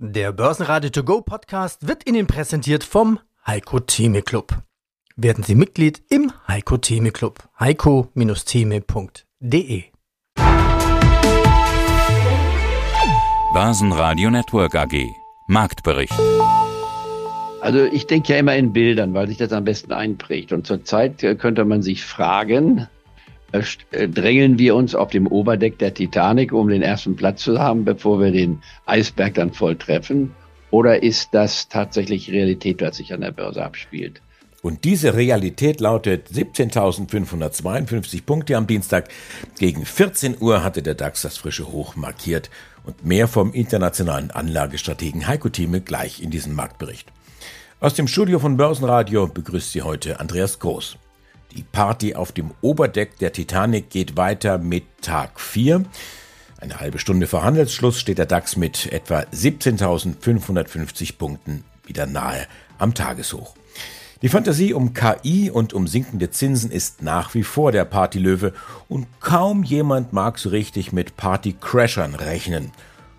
Der Börsenradio To Go Podcast wird Ihnen präsentiert vom Heiko Theme Club. Werden Sie Mitglied im Heiko Theme Club. heiko-theme.de Börsenradio Network AG Marktbericht. Also ich denke ja immer in Bildern, weil sich das am besten einprägt. Und zurzeit äh, könnte man sich fragen, drängeln wir uns auf dem Oberdeck der Titanic, um den ersten Platz zu haben, bevor wir den Eisberg dann voll treffen? Oder ist das tatsächlich Realität, was sich an der Börse abspielt? Und diese Realität lautet 17.552 Punkte am Dienstag. Gegen 14 Uhr hatte der DAX das frische Hoch markiert. Und mehr vom internationalen Anlagestrategen Heiko Thieme gleich in diesem Marktbericht. Aus dem Studio von Börsenradio begrüßt Sie heute Andreas Groß. Die Party auf dem Oberdeck der Titanic geht weiter mit Tag 4. Eine halbe Stunde vor Handelsschluss steht der DAX mit etwa 17.550 Punkten wieder nahe am Tageshoch. Die Fantasie um KI und um sinkende Zinsen ist nach wie vor der Partylöwe und kaum jemand mag so richtig mit Partycrashern rechnen.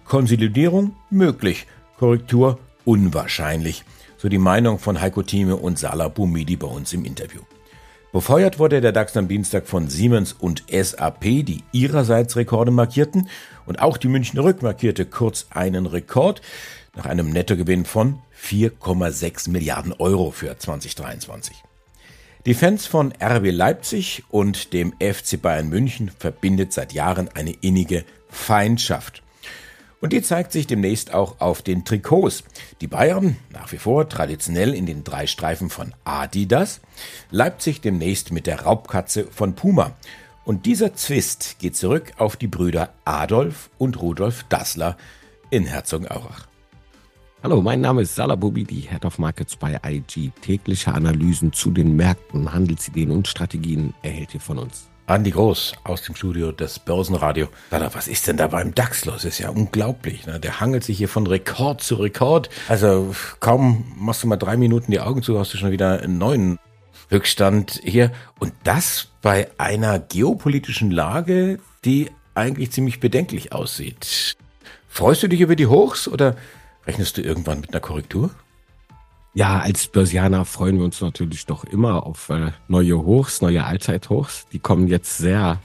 Konsolidierung möglich, Korrektur unwahrscheinlich, so die Meinung von Heiko Thieme und Salah Boumidi bei uns im Interview. Befeuert wurde der DAX am Dienstag von Siemens und SAP, die ihrerseits Rekorde markierten. Und auch die Münchner Rück markierte kurz einen Rekord nach einem Nettogewinn von 4,6 Milliarden Euro für 2023. Die Fans von RB Leipzig und dem FC Bayern München verbindet seit Jahren eine innige Feindschaft. Und die zeigt sich demnächst auch auf den Trikots. Die Bayern nach wie vor traditionell in den drei Streifen von Adidas, Leipzig demnächst mit der Raubkatze von Puma. Und dieser Zwist geht zurück auf die Brüder Adolf und Rudolf Dassler in Herzogenaurach. Hallo, mein Name ist Salah Bobidi, Head of Markets bei IG. Tägliche Analysen zu den Märkten, Handelsideen und Strategien erhält ihr von uns. Andi Groß aus dem Studio des Börsenradio. Was ist denn da beim DAX los? ist ja unglaublich. Ne? Der hangelt sich hier von Rekord zu Rekord. Also kaum machst du mal drei Minuten die Augen zu, hast du schon wieder einen neuen Rückstand hier. Und das bei einer geopolitischen Lage, die eigentlich ziemlich bedenklich aussieht. Freust du dich über die Hochs oder rechnest du irgendwann mit einer Korrektur? Ja, als Börsianer freuen wir uns natürlich doch immer auf äh, neue Hochs, neue Allzeithochs. Die kommen jetzt sehr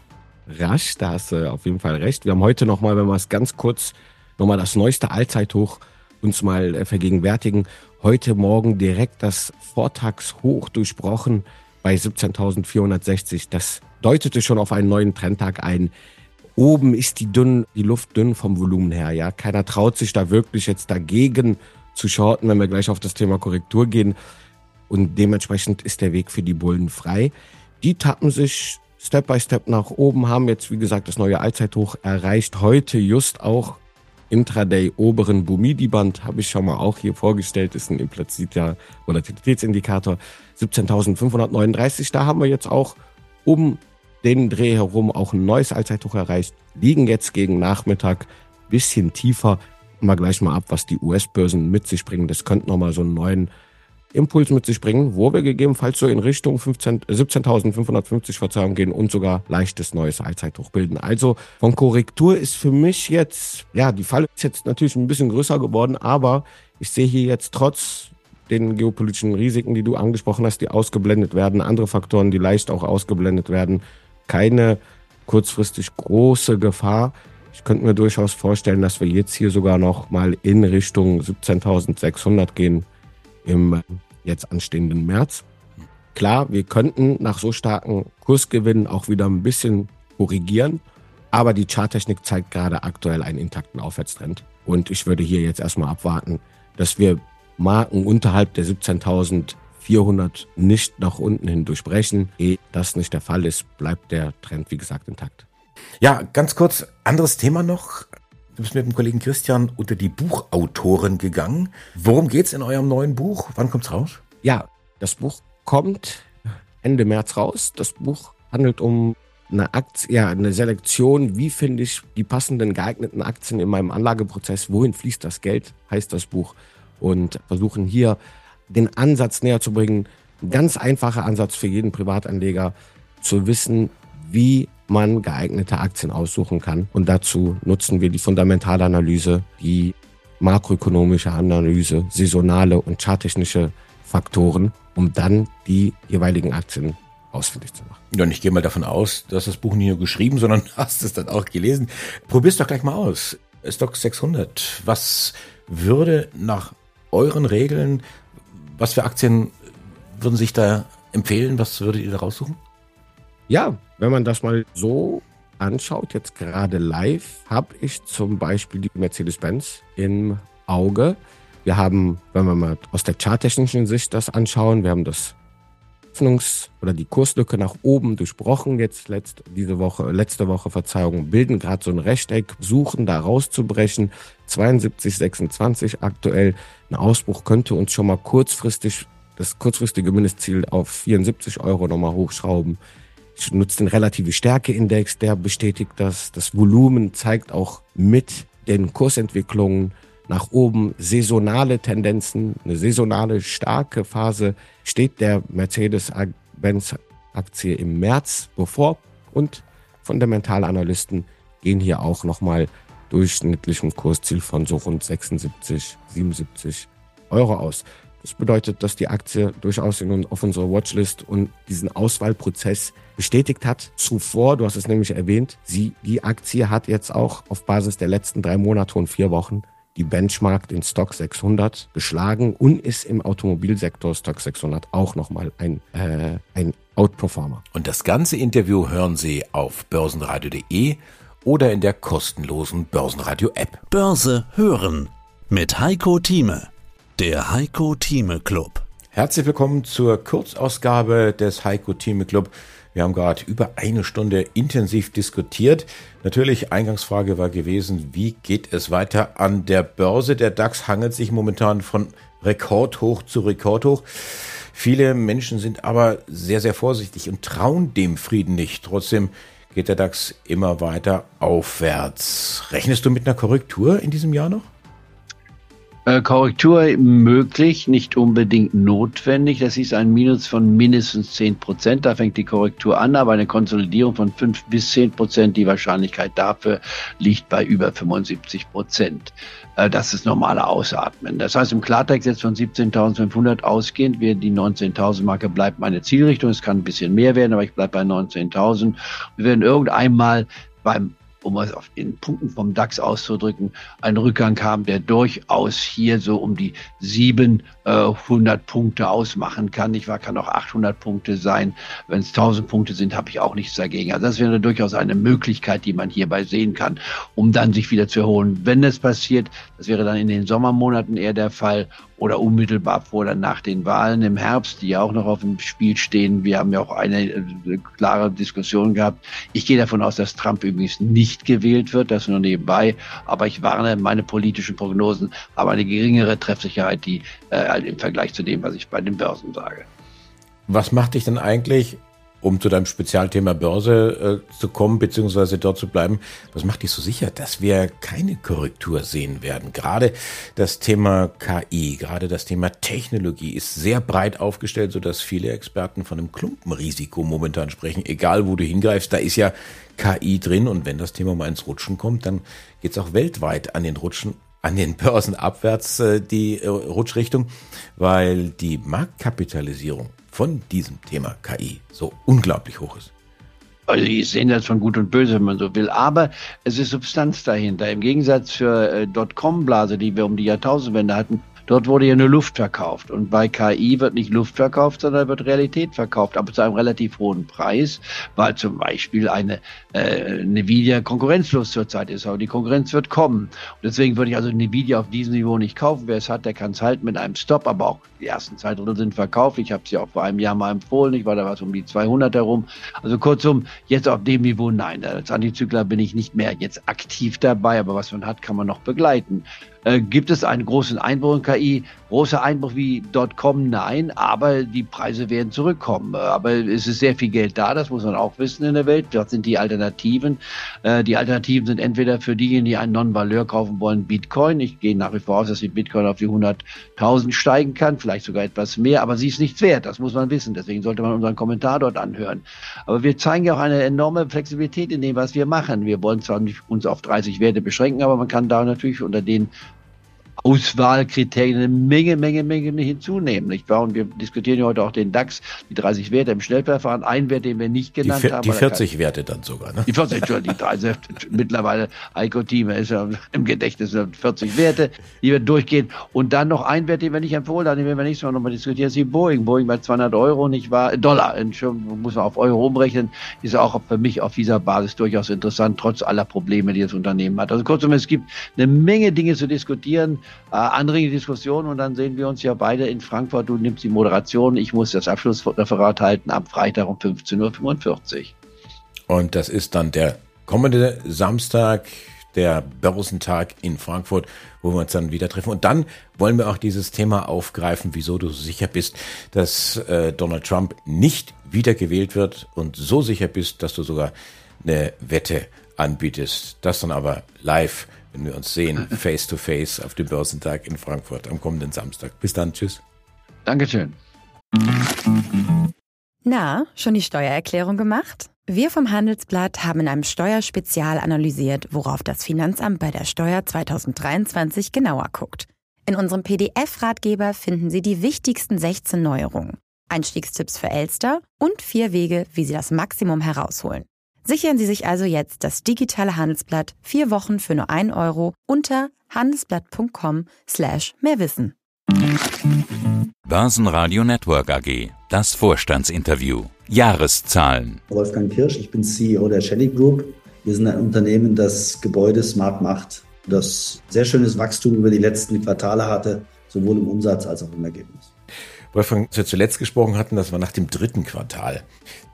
rasch, da hast du auf jeden Fall recht. Wir haben heute nochmal, wenn wir es ganz kurz, nochmal das neueste Allzeithoch uns mal äh, vergegenwärtigen. Heute Morgen direkt das Vortagshoch durchbrochen bei 17.460. Das deutete schon auf einen neuen Trendtag ein. Oben ist die, dünn, die Luft dünn vom Volumen her. Ja, keiner traut sich da wirklich jetzt dagegen zu shorten, wenn wir gleich auf das Thema Korrektur gehen. Und dementsprechend ist der Weg für die Bullen frei. Die tappen sich Step by Step nach oben, haben jetzt, wie gesagt, das neue Allzeithoch erreicht. Heute just auch Intraday oberen Bumidi-Band, habe ich schon mal auch hier vorgestellt, ist ein impliziter Volatilitätsindikator. 17.539, da haben wir jetzt auch um den Dreh herum auch ein neues Allzeithoch erreicht, liegen jetzt gegen Nachmittag bisschen tiefer wir gleich mal ab, was die US-Börsen mit sich bringen. Das könnte nochmal so einen neuen Impuls mit sich bringen, wo wir gegebenenfalls so in Richtung 17.550 Verzeihung gehen und sogar leichtes neues Allzeithoch bilden. Also von Korrektur ist für mich jetzt, ja, die Falle ist jetzt natürlich ein bisschen größer geworden, aber ich sehe hier jetzt trotz den geopolitischen Risiken, die du angesprochen hast, die ausgeblendet werden, andere Faktoren, die leicht auch ausgeblendet werden, keine kurzfristig große Gefahr. Ich könnte mir durchaus vorstellen, dass wir jetzt hier sogar noch mal in Richtung 17.600 gehen im jetzt anstehenden März. Klar, wir könnten nach so starken Kursgewinnen auch wieder ein bisschen korrigieren, aber die Charttechnik zeigt gerade aktuell einen intakten Aufwärtstrend. Und ich würde hier jetzt erstmal abwarten, dass wir Marken unterhalb der 17.400 nicht nach unten hin durchbrechen. Ehe das nicht der Fall ist, bleibt der Trend, wie gesagt, intakt. Ja, ganz kurz, anderes Thema noch. Du bist mit dem Kollegen Christian unter die Buchautoren gegangen. Worum geht's in eurem neuen Buch? Wann kommt's raus? Ja, das Buch kommt Ende März raus. Das Buch handelt um eine Aktie, ja, eine Selektion. Wie finde ich die passenden geeigneten Aktien in meinem Anlageprozess? Wohin fließt das Geld? Heißt das Buch. Und versuchen hier den Ansatz näher zu bringen. Ein ganz einfacher Ansatz für jeden Privatanleger zu wissen, wie man geeignete Aktien aussuchen kann. Und dazu nutzen wir die Fundamentalanalyse, die makroökonomische Analyse, saisonale und charttechnische Faktoren, um dann die jeweiligen Aktien ausfindig zu machen. Ja, und ich gehe mal davon aus, dass das Buch nicht nur geschrieben, sondern hast es dann auch gelesen. Probier's doch gleich mal aus. Stock 600. Was würde nach euren Regeln, was für Aktien würden sich da empfehlen? Was würdet ihr da raussuchen? Ja, wenn man das mal so anschaut, jetzt gerade live, habe ich zum Beispiel die Mercedes-Benz im Auge. Wir haben, wenn wir mal aus der charttechnischen Sicht das anschauen, wir haben das Öffnungs- oder die Kurslücke nach oben durchbrochen jetzt letzt, diese Woche, letzte Woche, Verzeihung, bilden gerade so ein Rechteck, suchen da rauszubrechen. 72, 26 aktuell. Ein Ausbruch könnte uns schon mal kurzfristig das kurzfristige Mindestziel auf 74 Euro nochmal hochschrauben. Ich nutze den relative Stärkeindex, der bestätigt das. Das Volumen zeigt auch mit den Kursentwicklungen nach oben saisonale Tendenzen, eine saisonale starke Phase steht der Mercedes-Benz-Aktie im März bevor und Fundamentalanalysten gehen hier auch nochmal durchschnittlichem Kursziel von so rund 76, 77 Euro aus. Das bedeutet, dass die Aktie durchaus in, auf unserer Watchlist und diesen Auswahlprozess bestätigt hat. Zuvor, du hast es nämlich erwähnt, sie, die Aktie hat jetzt auch auf Basis der letzten drei Monate und vier Wochen die Benchmark, den Stock 600 geschlagen und ist im Automobilsektor Stock 600 auch nochmal ein, äh, ein Outperformer. Und das ganze Interview hören Sie auf börsenradio.de oder in der kostenlosen Börsenradio-App. Börse hören mit Heiko Thieme. Der Heiko Thieme Club. Herzlich willkommen zur Kurzausgabe des Heiko Thieme Club. Wir haben gerade über eine Stunde intensiv diskutiert. Natürlich, Eingangsfrage war gewesen, wie geht es weiter an der Börse? Der DAX hangelt sich momentan von Rekordhoch zu Rekordhoch. Viele Menschen sind aber sehr, sehr vorsichtig und trauen dem Frieden nicht. Trotzdem geht der DAX immer weiter aufwärts. Rechnest du mit einer Korrektur in diesem Jahr noch? Äh, Korrektur möglich, nicht unbedingt notwendig. Das ist ein Minus von mindestens 10 Prozent. Da fängt die Korrektur an, aber eine Konsolidierung von 5 bis 10 Prozent, die Wahrscheinlichkeit dafür liegt bei über 75 Prozent. Äh, das ist normale Ausatmen. Das heißt, im Klartext jetzt von 17.500 ausgehend, wird die 19.000 Marke bleibt meine Zielrichtung. Es kann ein bisschen mehr werden, aber ich bleibe bei 19.000. Wir werden irgendeinmal beim um es auf den Punkten vom DAX auszudrücken, einen Rückgang haben, der durchaus hier so um die 700 Punkte ausmachen kann. Ich war, kann auch 800 Punkte sein. Wenn es 1000 Punkte sind, habe ich auch nichts dagegen. Also das wäre durchaus eine Möglichkeit, die man hierbei sehen kann, um dann sich wieder zu erholen. Wenn es passiert, das wäre dann in den Sommermonaten eher der Fall oder unmittelbar vor oder nach den Wahlen im Herbst, die ja auch noch auf dem Spiel stehen. Wir haben ja auch eine, eine klare Diskussion gehabt. Ich gehe davon aus, dass Trump übrigens nicht gewählt wird, das nur nebenbei. Aber ich warne, meine politischen Prognosen haben eine geringere Treffsicherheit die, äh, im Vergleich zu dem, was ich bei den Börsen sage. Was macht dich denn eigentlich um zu deinem Spezialthema Börse äh, zu kommen, beziehungsweise dort zu bleiben. Was macht dich so sicher, dass wir keine Korrektur sehen werden? Gerade das Thema KI, gerade das Thema Technologie ist sehr breit aufgestellt, sodass viele Experten von einem Klumpenrisiko momentan sprechen. Egal, wo du hingreifst, da ist ja KI drin und wenn das Thema mal ins Rutschen kommt, dann geht es auch weltweit an den Rutschen an den Börsen abwärts äh, die äh, Rutschrichtung, weil die Marktkapitalisierung von diesem Thema KI so unglaublich hoch ist. Also ich sehe das von Gut und Böse, wenn man so will. Aber es ist Substanz dahinter. Im Gegensatz zur äh, Dotcom-Blase, die wir um die Jahrtausendwende hatten, Dort wurde ja nur Luft verkauft. Und bei KI wird nicht Luft verkauft, sondern wird Realität verkauft, aber zu einem relativ hohen Preis, weil zum Beispiel eine äh, Nvidia konkurrenzlos zurzeit ist. Aber die Konkurrenz wird kommen. Und deswegen würde ich also Nvidia auf diesem Niveau nicht kaufen. Wer es hat, der kann es halten mit einem Stop, aber auch die ersten zwei Drittel sind verkauft. Ich habe ja auch vor einem Jahr mal empfohlen. Ich war da was um die 200 herum. Also kurzum, jetzt auf dem Niveau nein. Als Antizykler bin ich nicht mehr jetzt aktiv dabei, aber was man hat, kann man noch begleiten. Äh, gibt es einen großen Einbruch in KI? Großer Einbruch wie .com? Nein, aber die Preise werden zurückkommen. Äh, aber es ist sehr viel Geld da, das muss man auch wissen in der Welt. Was sind die Alternativen? Äh, die Alternativen sind entweder für diejenigen, die einen Non-Valeur kaufen wollen, Bitcoin. Ich gehe nach wie vor aus, dass die Bitcoin auf die 100.000 steigen kann, vielleicht sogar etwas mehr, aber sie ist nichts wert, das muss man wissen. Deswegen sollte man unseren Kommentar dort anhören. Aber wir zeigen ja auch eine enorme Flexibilität in dem, was wir machen. Wir wollen zwar nicht uns auf 30 Werte beschränken, aber man kann da natürlich unter den Auswahlkriterien eine Menge, Menge, Menge hinzunehmen. Nicht wahr? Und wir diskutieren ja heute auch den DAX, die 30 Werte im Schnellverfahren. Ein Wert, den wir nicht genannt die, haben. Die 40 Werte dann sogar, ne? Die 40, die 30, mittlerweile Heiko Thieme ist ja im Gedächtnis 40 Werte, die wir durchgehen. Und dann noch ein Wert, den wir nicht empfohlen haben, den wir nächstes Mal nochmal diskutieren, ist die Boeing. Boeing bei 200 Euro, nicht wahr? Dollar, Entschuldigung, muss man auf Euro umrechnen, ist auch für mich auf dieser Basis durchaus interessant, trotz aller Probleme, die das Unternehmen hat. Also kurzum, es gibt eine Menge Dinge zu diskutieren, äh, anregende Diskussionen und dann sehen wir uns ja beide in Frankfurt. Du nimmst die Moderation, ich muss das Abschlussreferat halten am Freitag um 15.45 Uhr. Und das ist dann der kommende Samstag, der Börsentag in Frankfurt, wo wir uns dann wieder treffen. Und dann wollen wir auch dieses Thema aufgreifen, wieso du sicher bist, dass äh, Donald Trump nicht wiedergewählt wird und so sicher bist, dass du sogar eine Wette anbietest. Das dann aber live, wenn wir uns sehen, face to face auf dem Börsentag in Frankfurt am kommenden Samstag. Bis dann, tschüss. Dankeschön. Na, schon die Steuererklärung gemacht? Wir vom Handelsblatt haben in einem Steuerspezial analysiert, worauf das Finanzamt bei der Steuer 2023 genauer guckt. In unserem PDF-Ratgeber finden Sie die wichtigsten 16 Neuerungen, Einstiegstipps für Elster und vier Wege, wie Sie das Maximum herausholen. Sichern Sie sich also jetzt das digitale Handelsblatt vier Wochen für nur ein Euro unter handelsblatt.com slash mehrwissen. Börsenradio Network AG. Das Vorstandsinterview. Jahreszahlen. Wolfgang Kirsch, ich bin CEO der Shelly Group. Wir sind ein Unternehmen, das Gebäude smart macht, das sehr schönes Wachstum über die letzten Quartale hatte, sowohl im Umsatz als auch im Ergebnis. Wolfgang, als wir zuletzt gesprochen hatten, das war nach dem dritten Quartal.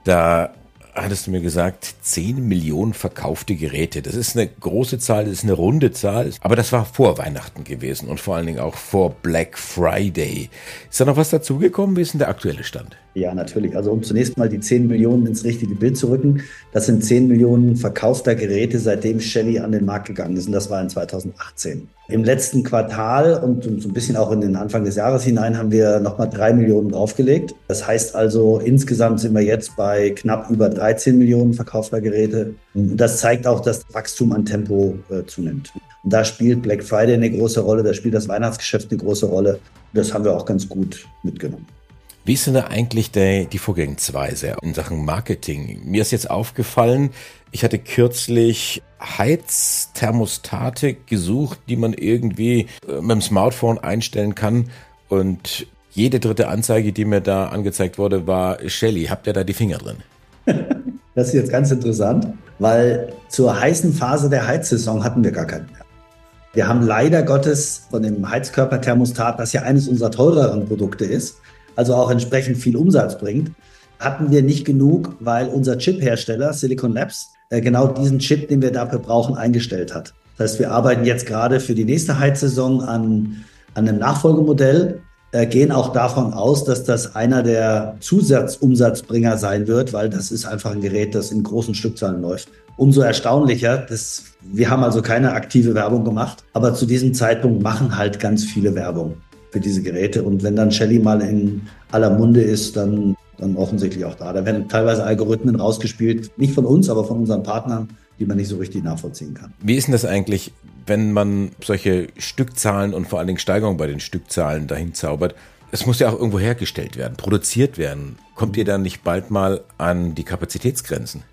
Da hattest du mir gesagt, 10 Millionen verkaufte Geräte. Das ist eine große Zahl, das ist eine runde Zahl. Aber das war vor Weihnachten gewesen und vor allen Dingen auch vor Black Friday. Ist da noch was dazugekommen? Wie ist denn der aktuelle Stand? Ja, natürlich. Also um zunächst mal die 10 Millionen ins richtige Bild zu rücken. Das sind 10 Millionen verkaufter Geräte, seitdem Shelly an den Markt gegangen ist. Und das war in 2018. Im letzten Quartal und so ein bisschen auch in den Anfang des Jahres hinein haben wir nochmal 3 Millionen draufgelegt. Das heißt also, insgesamt sind wir jetzt bei knapp über 13 Millionen verkaufter Geräte. Und das zeigt auch, dass das Wachstum an Tempo äh, zunimmt. Und da spielt Black Friday eine große Rolle, da spielt das Weihnachtsgeschäft eine große Rolle. Das haben wir auch ganz gut mitgenommen. Wie ist denn da eigentlich der, die Vorgehensweise in Sachen Marketing? Mir ist jetzt aufgefallen, ich hatte kürzlich Heizthermostate gesucht, die man irgendwie äh, mit dem Smartphone einstellen kann und jede dritte Anzeige, die mir da angezeigt wurde, war Shelly. Habt ihr da die Finger drin? Das ist jetzt ganz interessant, weil zur heißen Phase der Heizsaison hatten wir gar keinen mehr. Wir haben leider Gottes von dem Heizkörperthermostat, das ja eines unserer teureren Produkte ist, also auch entsprechend viel Umsatz bringt, hatten wir nicht genug, weil unser Chip-Hersteller Silicon Labs äh, genau diesen Chip, den wir dafür brauchen, eingestellt hat. Das heißt, wir arbeiten jetzt gerade für die nächste Heizsaison an, an einem Nachfolgemodell, äh, gehen auch davon aus, dass das einer der Zusatzumsatzbringer sein wird, weil das ist einfach ein Gerät, das in großen Stückzahlen läuft. Umso erstaunlicher, dass wir haben also keine aktive Werbung gemacht, aber zu diesem Zeitpunkt machen halt ganz viele Werbung für diese Geräte. Und wenn dann Shelly mal in aller Munde ist, dann, dann offensichtlich auch da. Da werden teilweise Algorithmen rausgespielt, nicht von uns, aber von unseren Partnern, die man nicht so richtig nachvollziehen kann. Wie ist denn das eigentlich, wenn man solche Stückzahlen und vor allen Dingen Steigerungen bei den Stückzahlen dahin zaubert? Es muss ja auch irgendwo hergestellt werden, produziert werden. Kommt ihr dann nicht bald mal an die Kapazitätsgrenzen?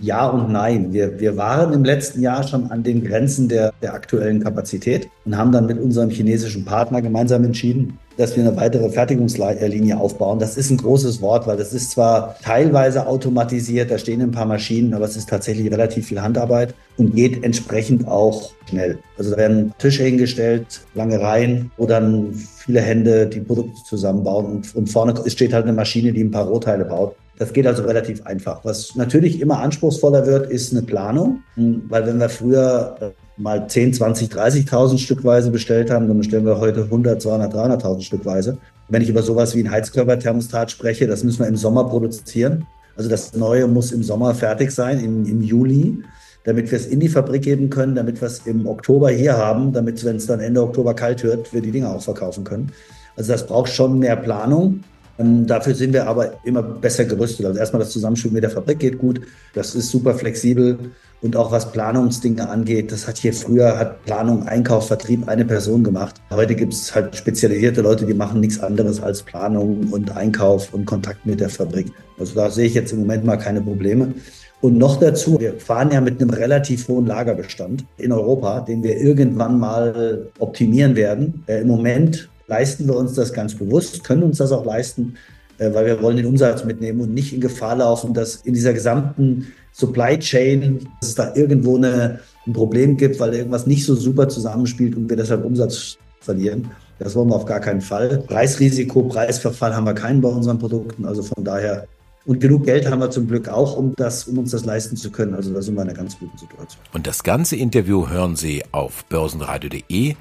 Ja und nein. Wir, wir waren im letzten Jahr schon an den Grenzen der, der aktuellen Kapazität und haben dann mit unserem chinesischen Partner gemeinsam entschieden, dass wir eine weitere Fertigungslinie aufbauen. Das ist ein großes Wort, weil das ist zwar teilweise automatisiert, da stehen ein paar Maschinen, aber es ist tatsächlich relativ viel Handarbeit und geht entsprechend auch schnell. Also da werden Tische hingestellt, lange Reihen, wo dann viele Hände die Produkte zusammenbauen und, und vorne steht halt eine Maschine, die ein paar Rohteile baut. Das geht also relativ einfach. Was natürlich immer anspruchsvoller wird, ist eine Planung, weil wenn wir früher äh, mal 10, 20, 30.000 Stückweise bestellt haben, dann bestellen wir heute 100, 200, 300.000 Stückweise. Wenn ich über sowas wie ein Heizkörperthermostat spreche, das müssen wir im Sommer produzieren. Also das Neue muss im Sommer fertig sein, im, im Juli, damit wir es in die Fabrik geben können, damit wir es im Oktober hier haben, damit, wenn es dann Ende Oktober kalt wird, wir die Dinge auch verkaufen können. Also das braucht schon mehr Planung. Ähm, dafür sind wir aber immer besser gerüstet. Also erstmal das Zusammenspiel mit der Fabrik geht gut. Das ist super flexibel. Und auch was Planungsdinge angeht, das hat hier früher, hat Planung, Einkauf, Vertrieb eine Person gemacht. Heute gibt es halt spezialisierte Leute, die machen nichts anderes als Planung und Einkauf und Kontakt mit der Fabrik. Also da sehe ich jetzt im Moment mal keine Probleme. Und noch dazu, wir fahren ja mit einem relativ hohen Lagerbestand in Europa, den wir irgendwann mal optimieren werden. Äh, Im Moment leisten wir uns das ganz bewusst, können uns das auch leisten, äh, weil wir wollen den Umsatz mitnehmen und nicht in Gefahr laufen, dass in dieser gesamten Supply Chain, dass es da irgendwo eine, ein Problem gibt, weil irgendwas nicht so super zusammenspielt und wir deshalb Umsatz verlieren. Das wollen wir auf gar keinen Fall. Preisrisiko, Preisverfall haben wir keinen bei unseren Produkten. Also von daher und genug Geld haben wir zum Glück auch, um, das, um uns das leisten zu können. Also da sind wir in einer ganz guten Situation. Und das ganze Interview hören Sie auf börsenradio.de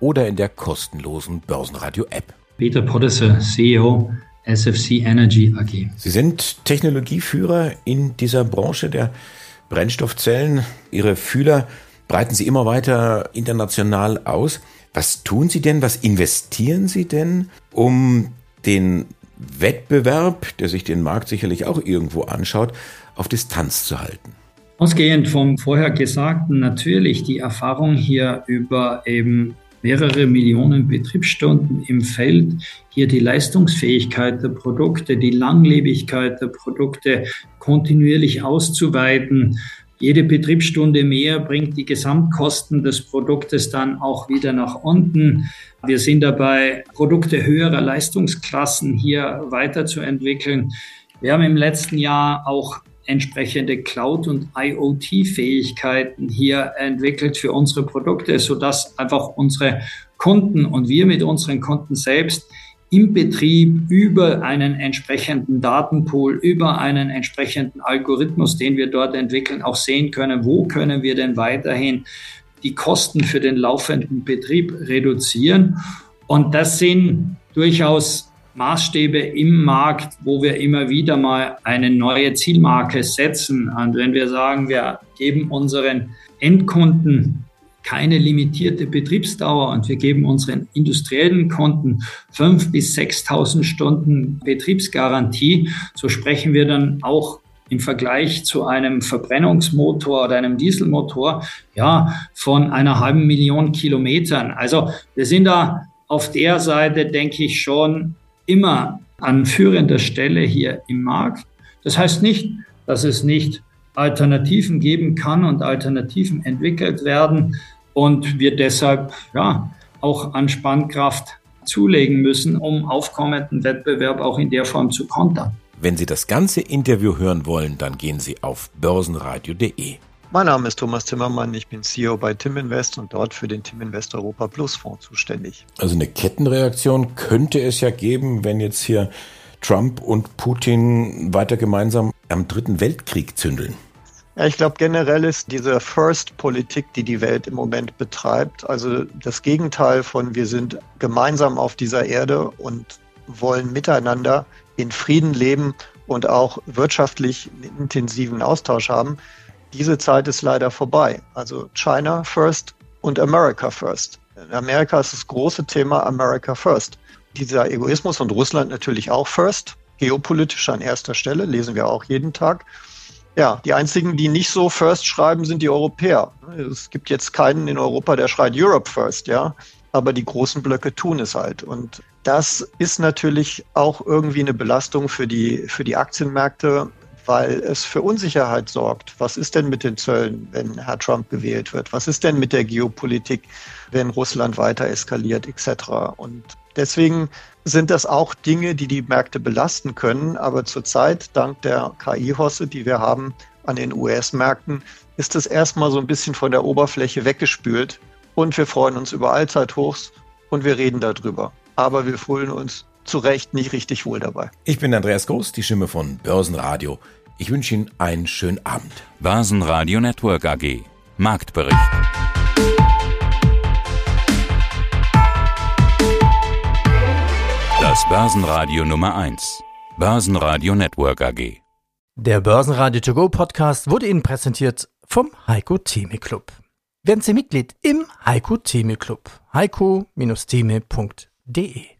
oder in der kostenlosen Börsenradio-App. Peter Podesser, CEO SFC Energy AG. Sie sind Technologieführer in dieser Branche der Brennstoffzellen. Ihre Fühler breiten Sie immer weiter international aus. Was tun Sie denn, was investieren Sie denn, um den Wettbewerb, der sich den Markt sicherlich auch irgendwo anschaut, auf Distanz zu halten? Ausgehend vom vorher Gesagten natürlich die Erfahrung hier über eben mehrere Millionen Betriebsstunden im Feld, hier die Leistungsfähigkeit der Produkte, die Langlebigkeit der Produkte kontinuierlich auszuweiten. Jede Betriebsstunde mehr bringt die Gesamtkosten des Produktes dann auch wieder nach unten. Wir sind dabei, Produkte höherer Leistungsklassen hier weiterzuentwickeln. Wir haben im letzten Jahr auch entsprechende Cloud- und IoT-Fähigkeiten hier entwickelt für unsere Produkte, sodass einfach unsere Kunden und wir mit unseren Kunden selbst im Betrieb über einen entsprechenden Datenpool, über einen entsprechenden Algorithmus, den wir dort entwickeln, auch sehen können, wo können wir denn weiterhin die Kosten für den laufenden Betrieb reduzieren. Und das sind durchaus Maßstäbe im Markt, wo wir immer wieder mal eine neue Zielmarke setzen. Und wenn wir sagen, wir geben unseren Endkunden keine limitierte Betriebsdauer und wir geben unseren industriellen Kunden 5.000 bis 6.000 Stunden Betriebsgarantie, so sprechen wir dann auch im Vergleich zu einem Verbrennungsmotor oder einem Dieselmotor ja von einer halben Million Kilometern. Also wir sind da auf der Seite, denke ich, schon immer an führender Stelle hier im Markt. Das heißt nicht, dass es nicht Alternativen geben kann und Alternativen entwickelt werden und wir deshalb ja auch an Spannkraft zulegen müssen, um aufkommenden Wettbewerb auch in der Form zu kontern. Wenn Sie das ganze Interview hören wollen, dann gehen Sie auf börsenradio.de. Mein Name ist Thomas Zimmermann, ich bin CEO bei Tim Invest und dort für den Tim Invest Europa Plus Fonds zuständig. Also eine Kettenreaktion könnte es ja geben, wenn jetzt hier Trump und Putin weiter gemeinsam am dritten Weltkrieg zündeln. Ja, ich glaube generell ist diese First-Politik, die die Welt im Moment betreibt, also das Gegenteil von wir sind gemeinsam auf dieser Erde und wollen miteinander in Frieden leben und auch wirtschaftlich einen intensiven Austausch haben, diese Zeit ist leider vorbei. Also China first und America first. In Amerika ist das große Thema America first. Dieser Egoismus und Russland natürlich auch first. Geopolitisch an erster Stelle, lesen wir auch jeden Tag. Ja, die einzigen, die nicht so first schreiben, sind die Europäer. Es gibt jetzt keinen in Europa, der schreit Europe first, ja. Aber die großen Blöcke tun es halt. Und das ist natürlich auch irgendwie eine Belastung für die, für die Aktienmärkte, weil es für Unsicherheit sorgt. Was ist denn mit den Zöllen, wenn Herr Trump gewählt wird? Was ist denn mit der Geopolitik, wenn Russland weiter eskaliert etc.? Und deswegen sind das auch Dinge, die die Märkte belasten können. Aber zurzeit, dank der KI-Hosse, die wir haben an den US-Märkten, ist es erstmal so ein bisschen von der Oberfläche weggespült. Und wir freuen uns über Allzeithochs und wir reden darüber. Aber wir fühlen uns zu Recht nicht richtig wohl dabei. Ich bin Andreas Groß, die Stimme von Börsenradio. Ich wünsche Ihnen einen schönen Abend. Börsenradio Network AG. Marktbericht. Das Börsenradio Nummer 1. Börsenradio Network AG. Der Börsenradio To Go Podcast wurde Ihnen präsentiert vom Heiko Theme Club. Werden Sie Mitglied im Heiko Theme Club. heiko-theme.de